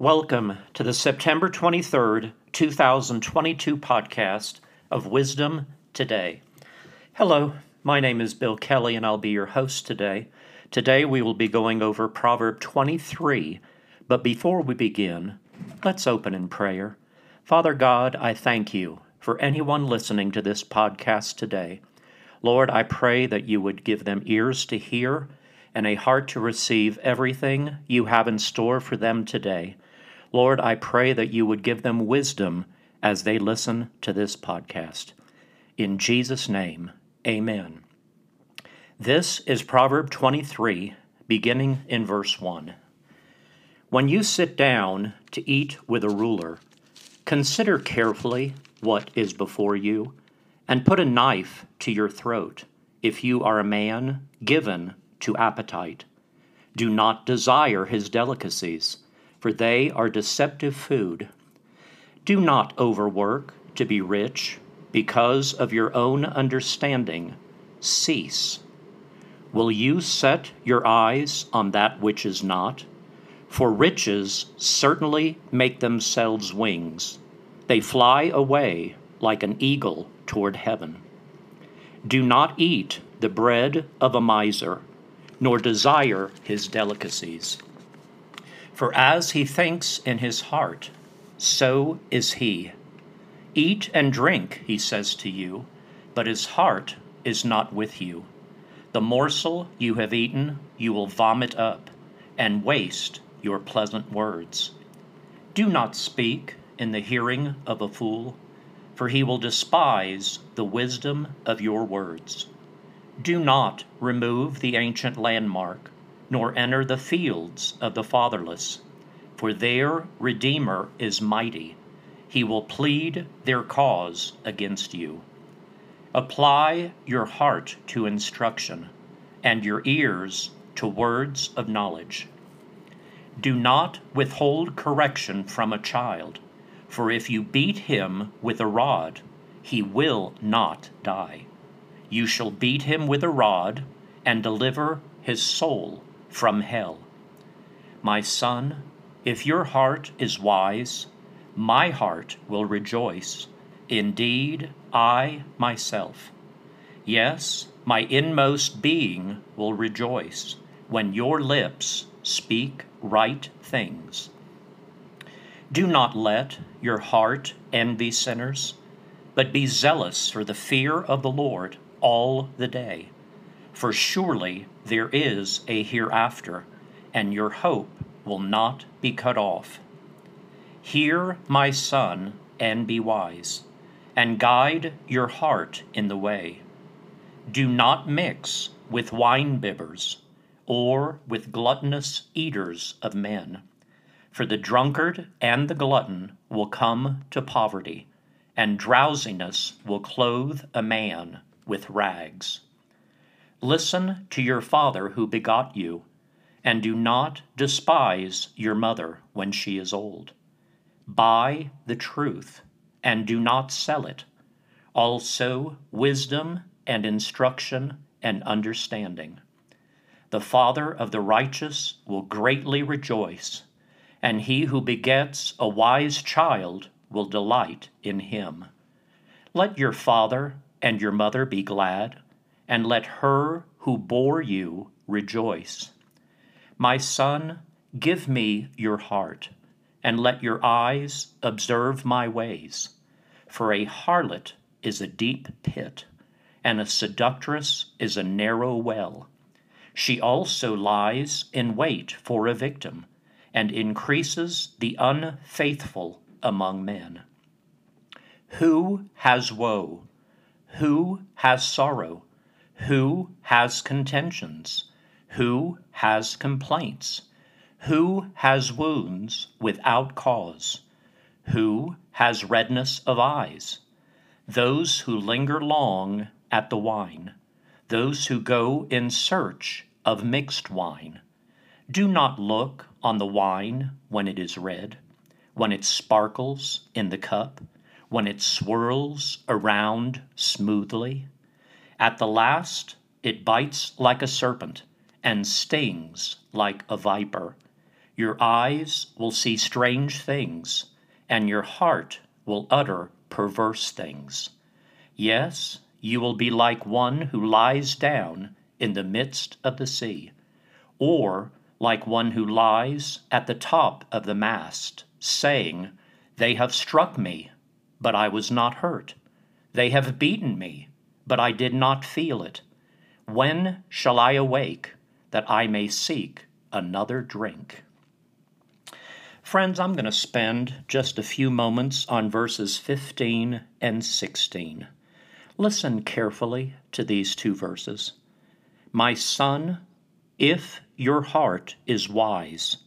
Welcome to the September 23rd, 2022 podcast of Wisdom Today. Hello, my name is Bill Kelley and I'll be your host today. Today we will be going over Proverb 23, but before we begin, let's open in prayer. Father God, I thank you for anyone listening to this podcast today. Lord, I pray that you would give them ears to hear and a heart to receive everything you have in store for them today. Lord, I pray that you would give them wisdom as they listen to this podcast. In Jesus' name, amen. This is Proverb 23, beginning in verse 1. When you sit down to eat with a ruler, consider carefully what is before you, and put a knife to your throat if you are a man given to appetite. Do not desire his delicacies, for they are deceptive food. Do not overwork to be rich, because of your own understanding. Cease. Will you set your eyes on that which is not? For riches certainly make themselves wings. They fly away like an eagle toward heaven. Do not eat the bread of a miser nor desire his delicacies. For as he thinks in his heart, so is he. Eat and drink, he says to you, but his heart is not with you. The morsel you have eaten you will vomit up, and waste your pleasant words. Do not speak in the hearing of a fool, for he will despise the wisdom of your words. Do not remove the ancient landmark, nor enter the fields of the fatherless, for their Redeemer is mighty. He will plead their cause against you. Apply your heart to instruction, and your ears to words of knowledge. Do not withhold correction from a child, for if you beat him with a rod, he will not die. You shall beat him with a rod, and deliver his soul from hell. My son, if your heart is wise, my heart will rejoice. Indeed, I myself. Yes, my inmost being will rejoice when your lips speak right things. Do not let your heart envy sinners, but be zealous for the fear of the Lord all the day. For surely there is a hereafter, and your hope will not be cut off. Hear, my son, and be wise, and guide your heart in the way. Do not mix with wine-bibbers, or with gluttonous eaters of men. For the drunkard and the glutton will come to poverty, and drowsiness will clothe a man with rags. Listen to your father who begot you, and do not despise your mother when she is old. Buy the truth, and do not sell it, also wisdom and instruction and understanding. The father of the righteous will greatly rejoice, and he who begets a wise child will delight in him. Let your father and your mother be glad, and let her who bore you rejoice. My son, give me your heart, and let your eyes observe my ways. For a harlot is a deep pit, and a seductress is a narrow well. She also lies in wait for a victim, and increases the unfaithful among men. Who has woe? Who has sorrow? Who has contentions? Who has complaints? Who has wounds without cause? Who has redness of eyes? Those who linger long at the wine, those who go in search of mixed wine. Do not look on the wine when it is red, when it sparkles in the cup when it swirls around smoothly. At the last, it bites like a serpent and stings like a viper. Your eyes will see strange things, and your heart will utter perverse things. Yes, you will be like one who lies down in the midst of the sea, or like one who lies at the top of the mast, saying, They have struck me, but I was not hurt. They have beaten me, but I did not feel it. When shall I awake, that I may seek another drink? Friends, I'm going to spend just a few moments on verses 15 and 16. Listen carefully to these two verses. My son, if your heart is wise,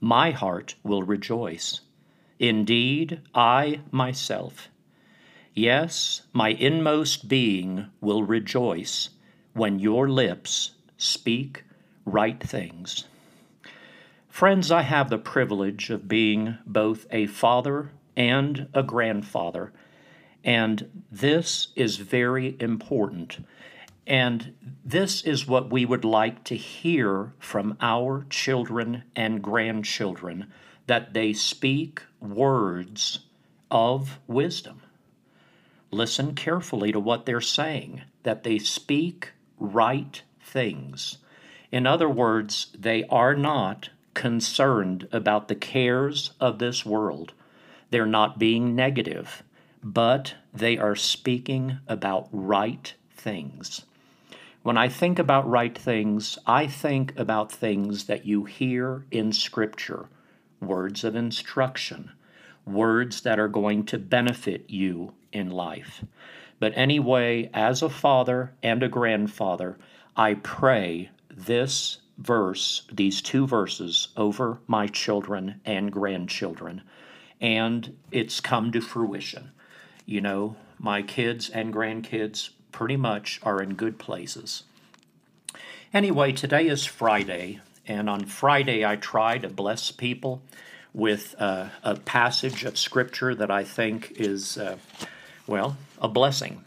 my heart will rejoice. Indeed, I myself, yes, my inmost being will rejoice when your lips speak right things. Friends, I have the privilege of being both a father and a grandfather, and this is very important. And this is what we would like to hear from our children and grandchildren that they speak words of wisdom. Listen carefully to what they're saying, that they speak right things. In other words, they are not concerned about the cares of this world. They're not being negative, but they are speaking about right things. When I think about right things, I think about things that you hear in Scripture words of instruction, words that are going to benefit you in life. But anyway, as a father and a grandfather, I pray this verse, these two verses, over my children and grandchildren. And it's come to fruition. You know, my kids and grandkids pretty much are in good places. Anyway, today is Friday, and on Friday I try to bless people with uh, a passage of Scripture that I think is, uh, well, a blessing.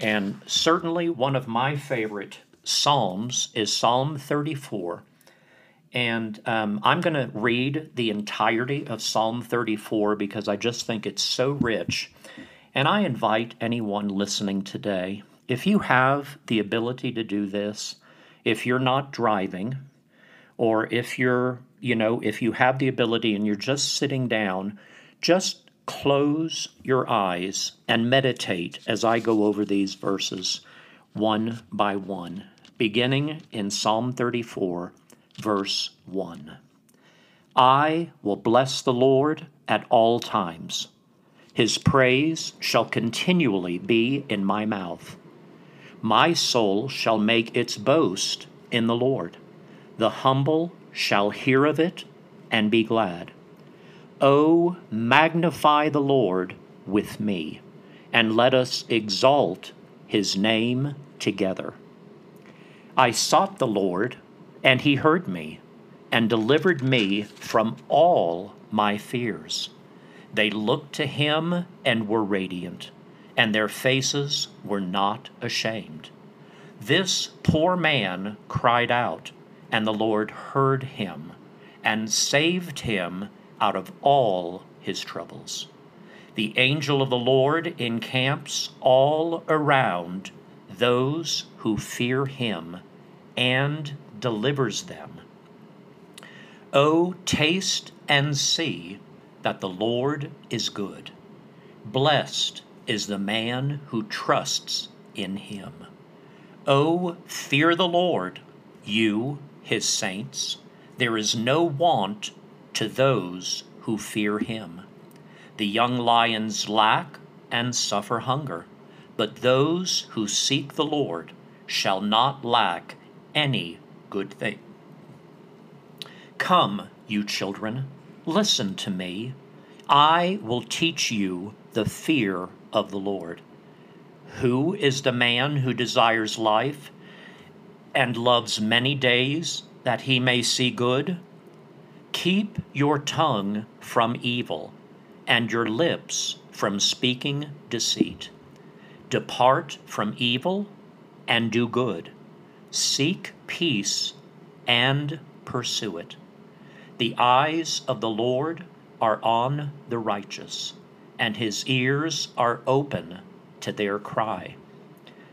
And certainly one of my favorite Psalms is Psalm 34. And um, I'm going to read the entirety of Psalm 34 because I just think it's so rich. And I invite anyone listening today, if you have the ability to do this, if you're not driving, or if you're, you know, if you have the ability and you're just sitting down, just close your eyes and meditate as I go over these verses one by one beginning in Psalm 34, verse 1. I will bless the Lord at all times. His praise shall continually be in my mouth. My soul shall make its boast in the Lord. The humble shall hear of it and be glad. O magnify the Lord with me, and let us exalt his name together. I sought the Lord, and he heard me, and delivered me from all my fears. They looked to him and were radiant, and their faces were not ashamed. This poor man cried out, and the Lord heard him, and saved him out of all his troubles. The angel of the Lord encamps all around those who fear him and delivers them. Oh, taste and see that the Lord is good. Blessed is the man who trusts in him. Oh, fear the Lord, you, his saints. There is no want to those who fear him. The young lions lack and suffer hunger but those who seek the Lord shall not lack any good thing. Come, you children, listen to me. I will teach you the fear of the Lord. Who is the man who desires life and loves many days that he may see good? Keep your tongue from evil and your lips from speaking deceit. Depart from evil and do good. Seek peace and pursue it. The eyes of the Lord are on the righteous, and his ears are open to their cry.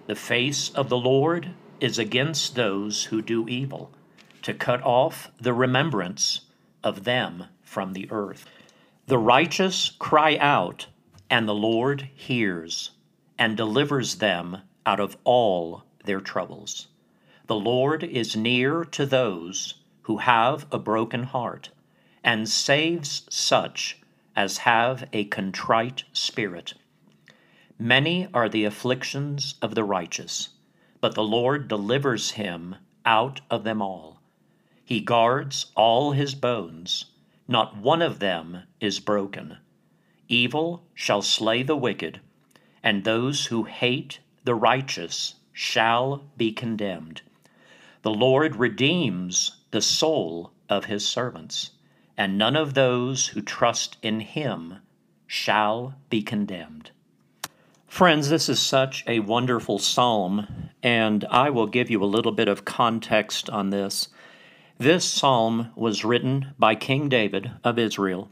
The face of the Lord is against those who do evil, to cut off the remembrance of them from the earth. The righteous cry out, and the Lord hears, and delivers them out of all their troubles. The Lord is near to those who have a broken heart, and saves such as have a contrite spirit. Many are the afflictions of the righteous, but the Lord delivers him out of them all. He guards all his bones, not one of them is broken. Evil shall slay the wicked, and those who hate the righteous shall be condemned. The Lord redeems the soul of his servants, and none of those who trust in him shall be condemned. Friends, this is such a wonderful psalm, and I will give you a little bit of context on this. This psalm was written by King David of Israel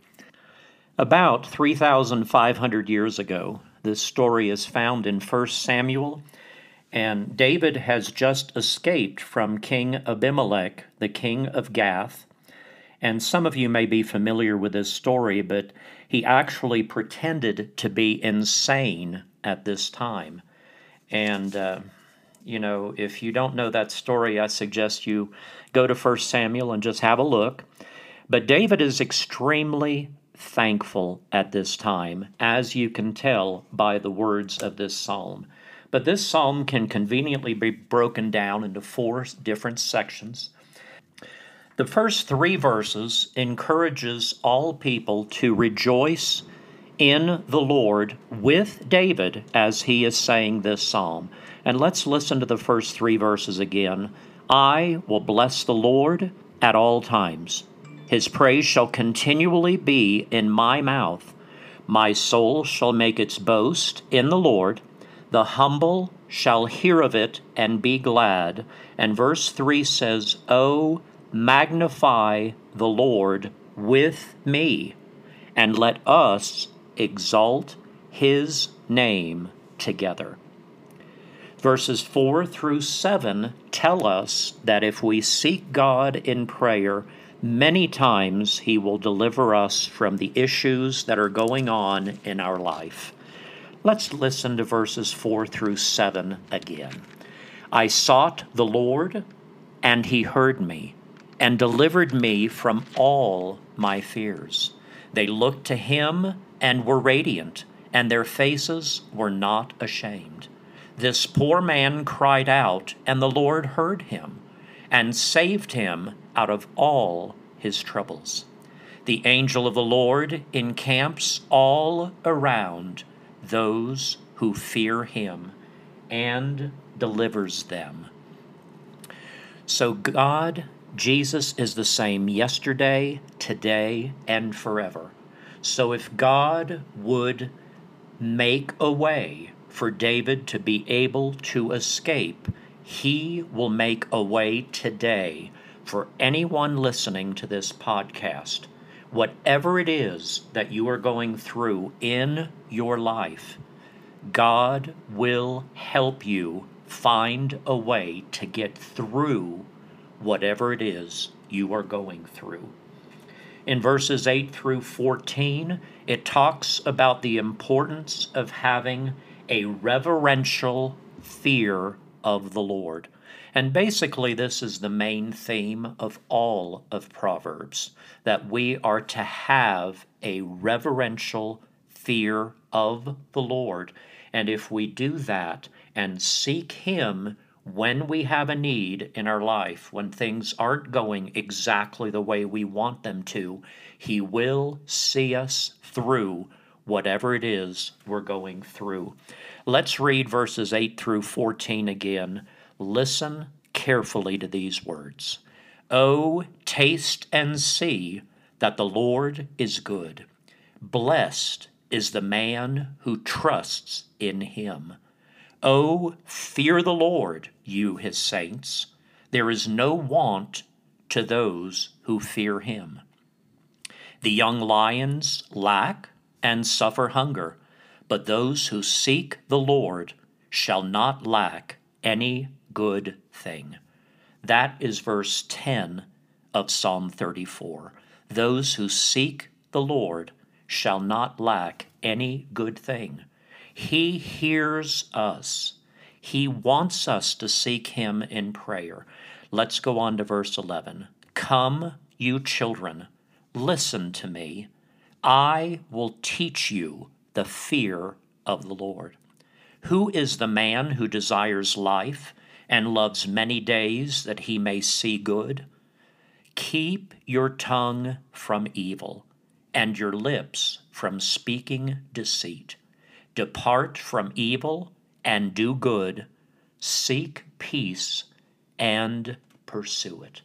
about 3,500 years ago. This story is found in 1 Samuel and David has just escaped from King Abimelech, the king of Gath. And some of you may be familiar with this story, but he actually pretended to be insane at this time. And, uh, you know, if you don't know that story, I suggest you go to 1 Samuel and just have a look. But David is extremely thankful at this time, as you can tell by the words of this psalm. But this psalm can conveniently be broken down into four different sections. The first three verses encourages all people to rejoice in the Lord with David as he is saying this psalm. And let's listen to the first three verses again. I will bless the Lord at all times. His praise shall continually be in my mouth. My soul shall make its boast in the Lord. The humble shall hear of it and be glad. And verse 3 says, Oh, magnify the Lord with me, and let us exalt his name together. Verses 4 through 7 tell us that if we seek God in prayer, many times he will deliver us from the issues that are going on in our life. Let's listen to verses 4 through 7 again. I sought the Lord, and he heard me, and delivered me from all my fears. They looked to him and were radiant, and their faces were not ashamed. This poor man cried out, and the Lord heard him, and saved him out of all his troubles. The angel of the Lord encamps all around those who fear him and delivers them. So, God, Jesus is the same yesterday, today, and forever. So, if God would make a way for David to be able to escape, he will make a way today for anyone listening to this podcast whatever it is that you are going through in your life, God will help you find a way to get through whatever it is you are going through. In verses 8 through 14, it talks about the importance of having a reverential fear of the Lord. And basically, this is the main theme of all of Proverbs that we are to have a reverential fear of the Lord. And if we do that and seek Him when we have a need in our life, when things aren't going exactly the way we want them to, He will see us through whatever it is we're going through. Let's read verses 8 through 14 again. Listen carefully to these words. Oh, taste and see that the Lord is good. Blessed is the man who trusts in him. Oh, fear the Lord, you his saints. There is no want to those who fear him. The young lions lack and suffer hunger, but those who seek the Lord shall not lack any good thing. That is verse 10 of Psalm 34. Those who seek the Lord shall not lack any good thing. He hears us. He wants us to seek Him in prayer. Let's go on to verse 11. Come, you children, listen to me. I will teach you the fear of the Lord. Who is the man who desires life and loves many days that he may see good? Keep your tongue from evil and your lips from speaking deceit. Depart from evil and do good. Seek peace and pursue it.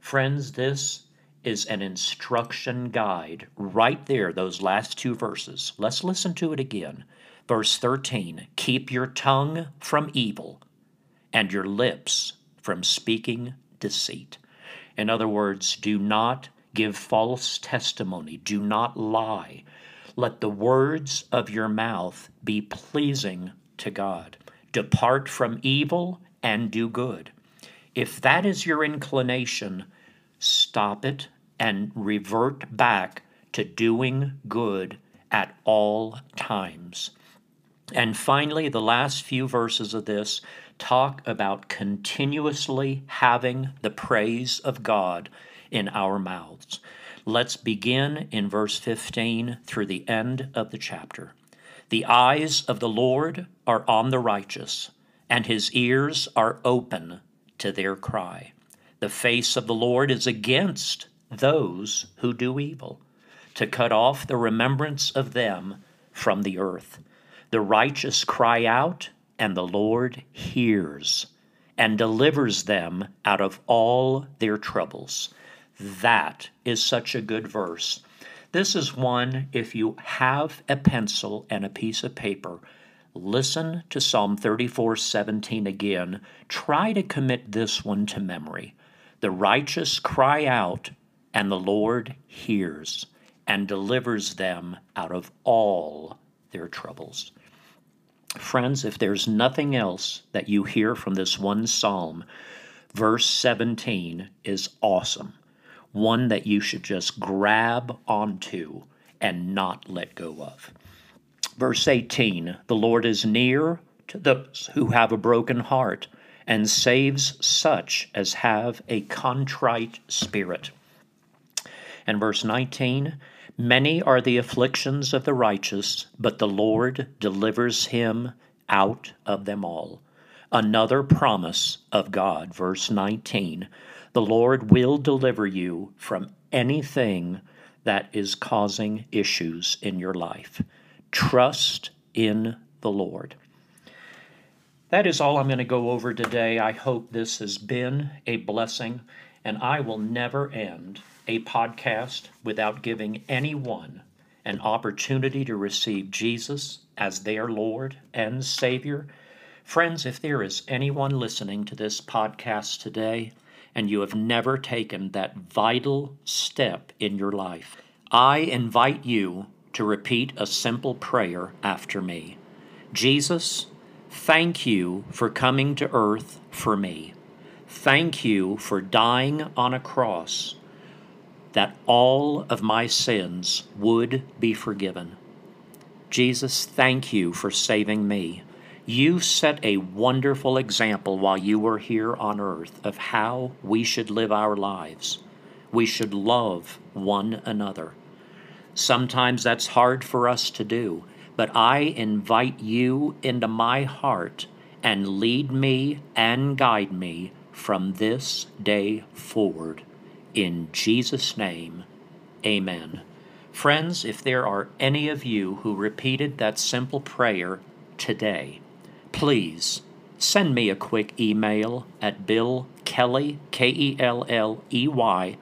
Friends, this is an instruction guide right there, those last two verses. Let's listen to it again. Verse 13 Keep your tongue from evil and your lips from speaking deceit. In other words, do not give false testimony, do not lie. Let the words of your mouth be pleasing to God. Depart from evil and do good. If that is your inclination, stop it and revert back to doing good at all times. And finally, the last few verses of this talk about continuously having the praise of God in our mouths. Let's begin in verse 15 through the end of the chapter. The eyes of the Lord are on the righteous, and his ears are open to their cry. The face of the Lord is against those who do evil, to cut off the remembrance of them from the earth. The righteous cry out, and the Lord hears and delivers them out of all their troubles. That is such a good verse. This is one, if you have a pencil and a piece of paper, listen to Psalm 34 17 again. Try to commit this one to memory. The righteous cry out, and the Lord hears and delivers them out of all their troubles. Friends, if there's nothing else that you hear from this one psalm, verse 17 is awesome. One that you should just grab onto and not let go of. Verse 18 The Lord is near to those who have a broken heart and saves such as have a contrite spirit. And verse 19 Many are the afflictions of the righteous, but the Lord delivers him out of them all. Another promise of God, verse 19 The Lord will deliver you from anything that is causing issues in your life. Trust in the Lord. That is all I'm going to go over today. I hope this has been a blessing, and I will never end a podcast without giving anyone an opportunity to receive Jesus as their Lord and Savior. Friends, if there is anyone listening to this podcast today and you have never taken that vital step in your life, I invite you to repeat a simple prayer after me. Jesus, thank you for coming to earth for me. Thank you for dying on a cross that all of my sins would be forgiven. Jesus, thank you for saving me. You set a wonderful example while you were here on earth of how we should live our lives. We should love one another. Sometimes that's hard for us to do, but I invite you into my heart and lead me and guide me from this day forward. In Jesus' name, amen. Friends, if there are any of you who repeated that simple prayer today, please send me a quick email at Bill Kelley, K E L L E Y,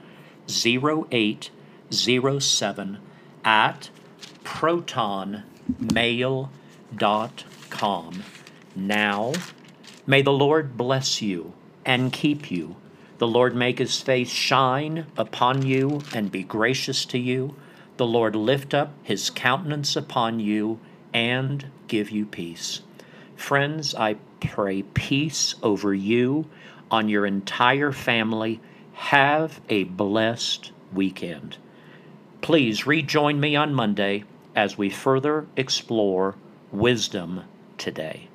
0807 at protonmail.com. Now, may the Lord bless you and keep you. The Lord make his face shine upon you and be gracious to you. The Lord lift up his countenance upon you and give you peace. Friends, I pray peace over you, on your entire family. Have a blessed weekend. Please rejoin me on Monday as we further explore wisdom today.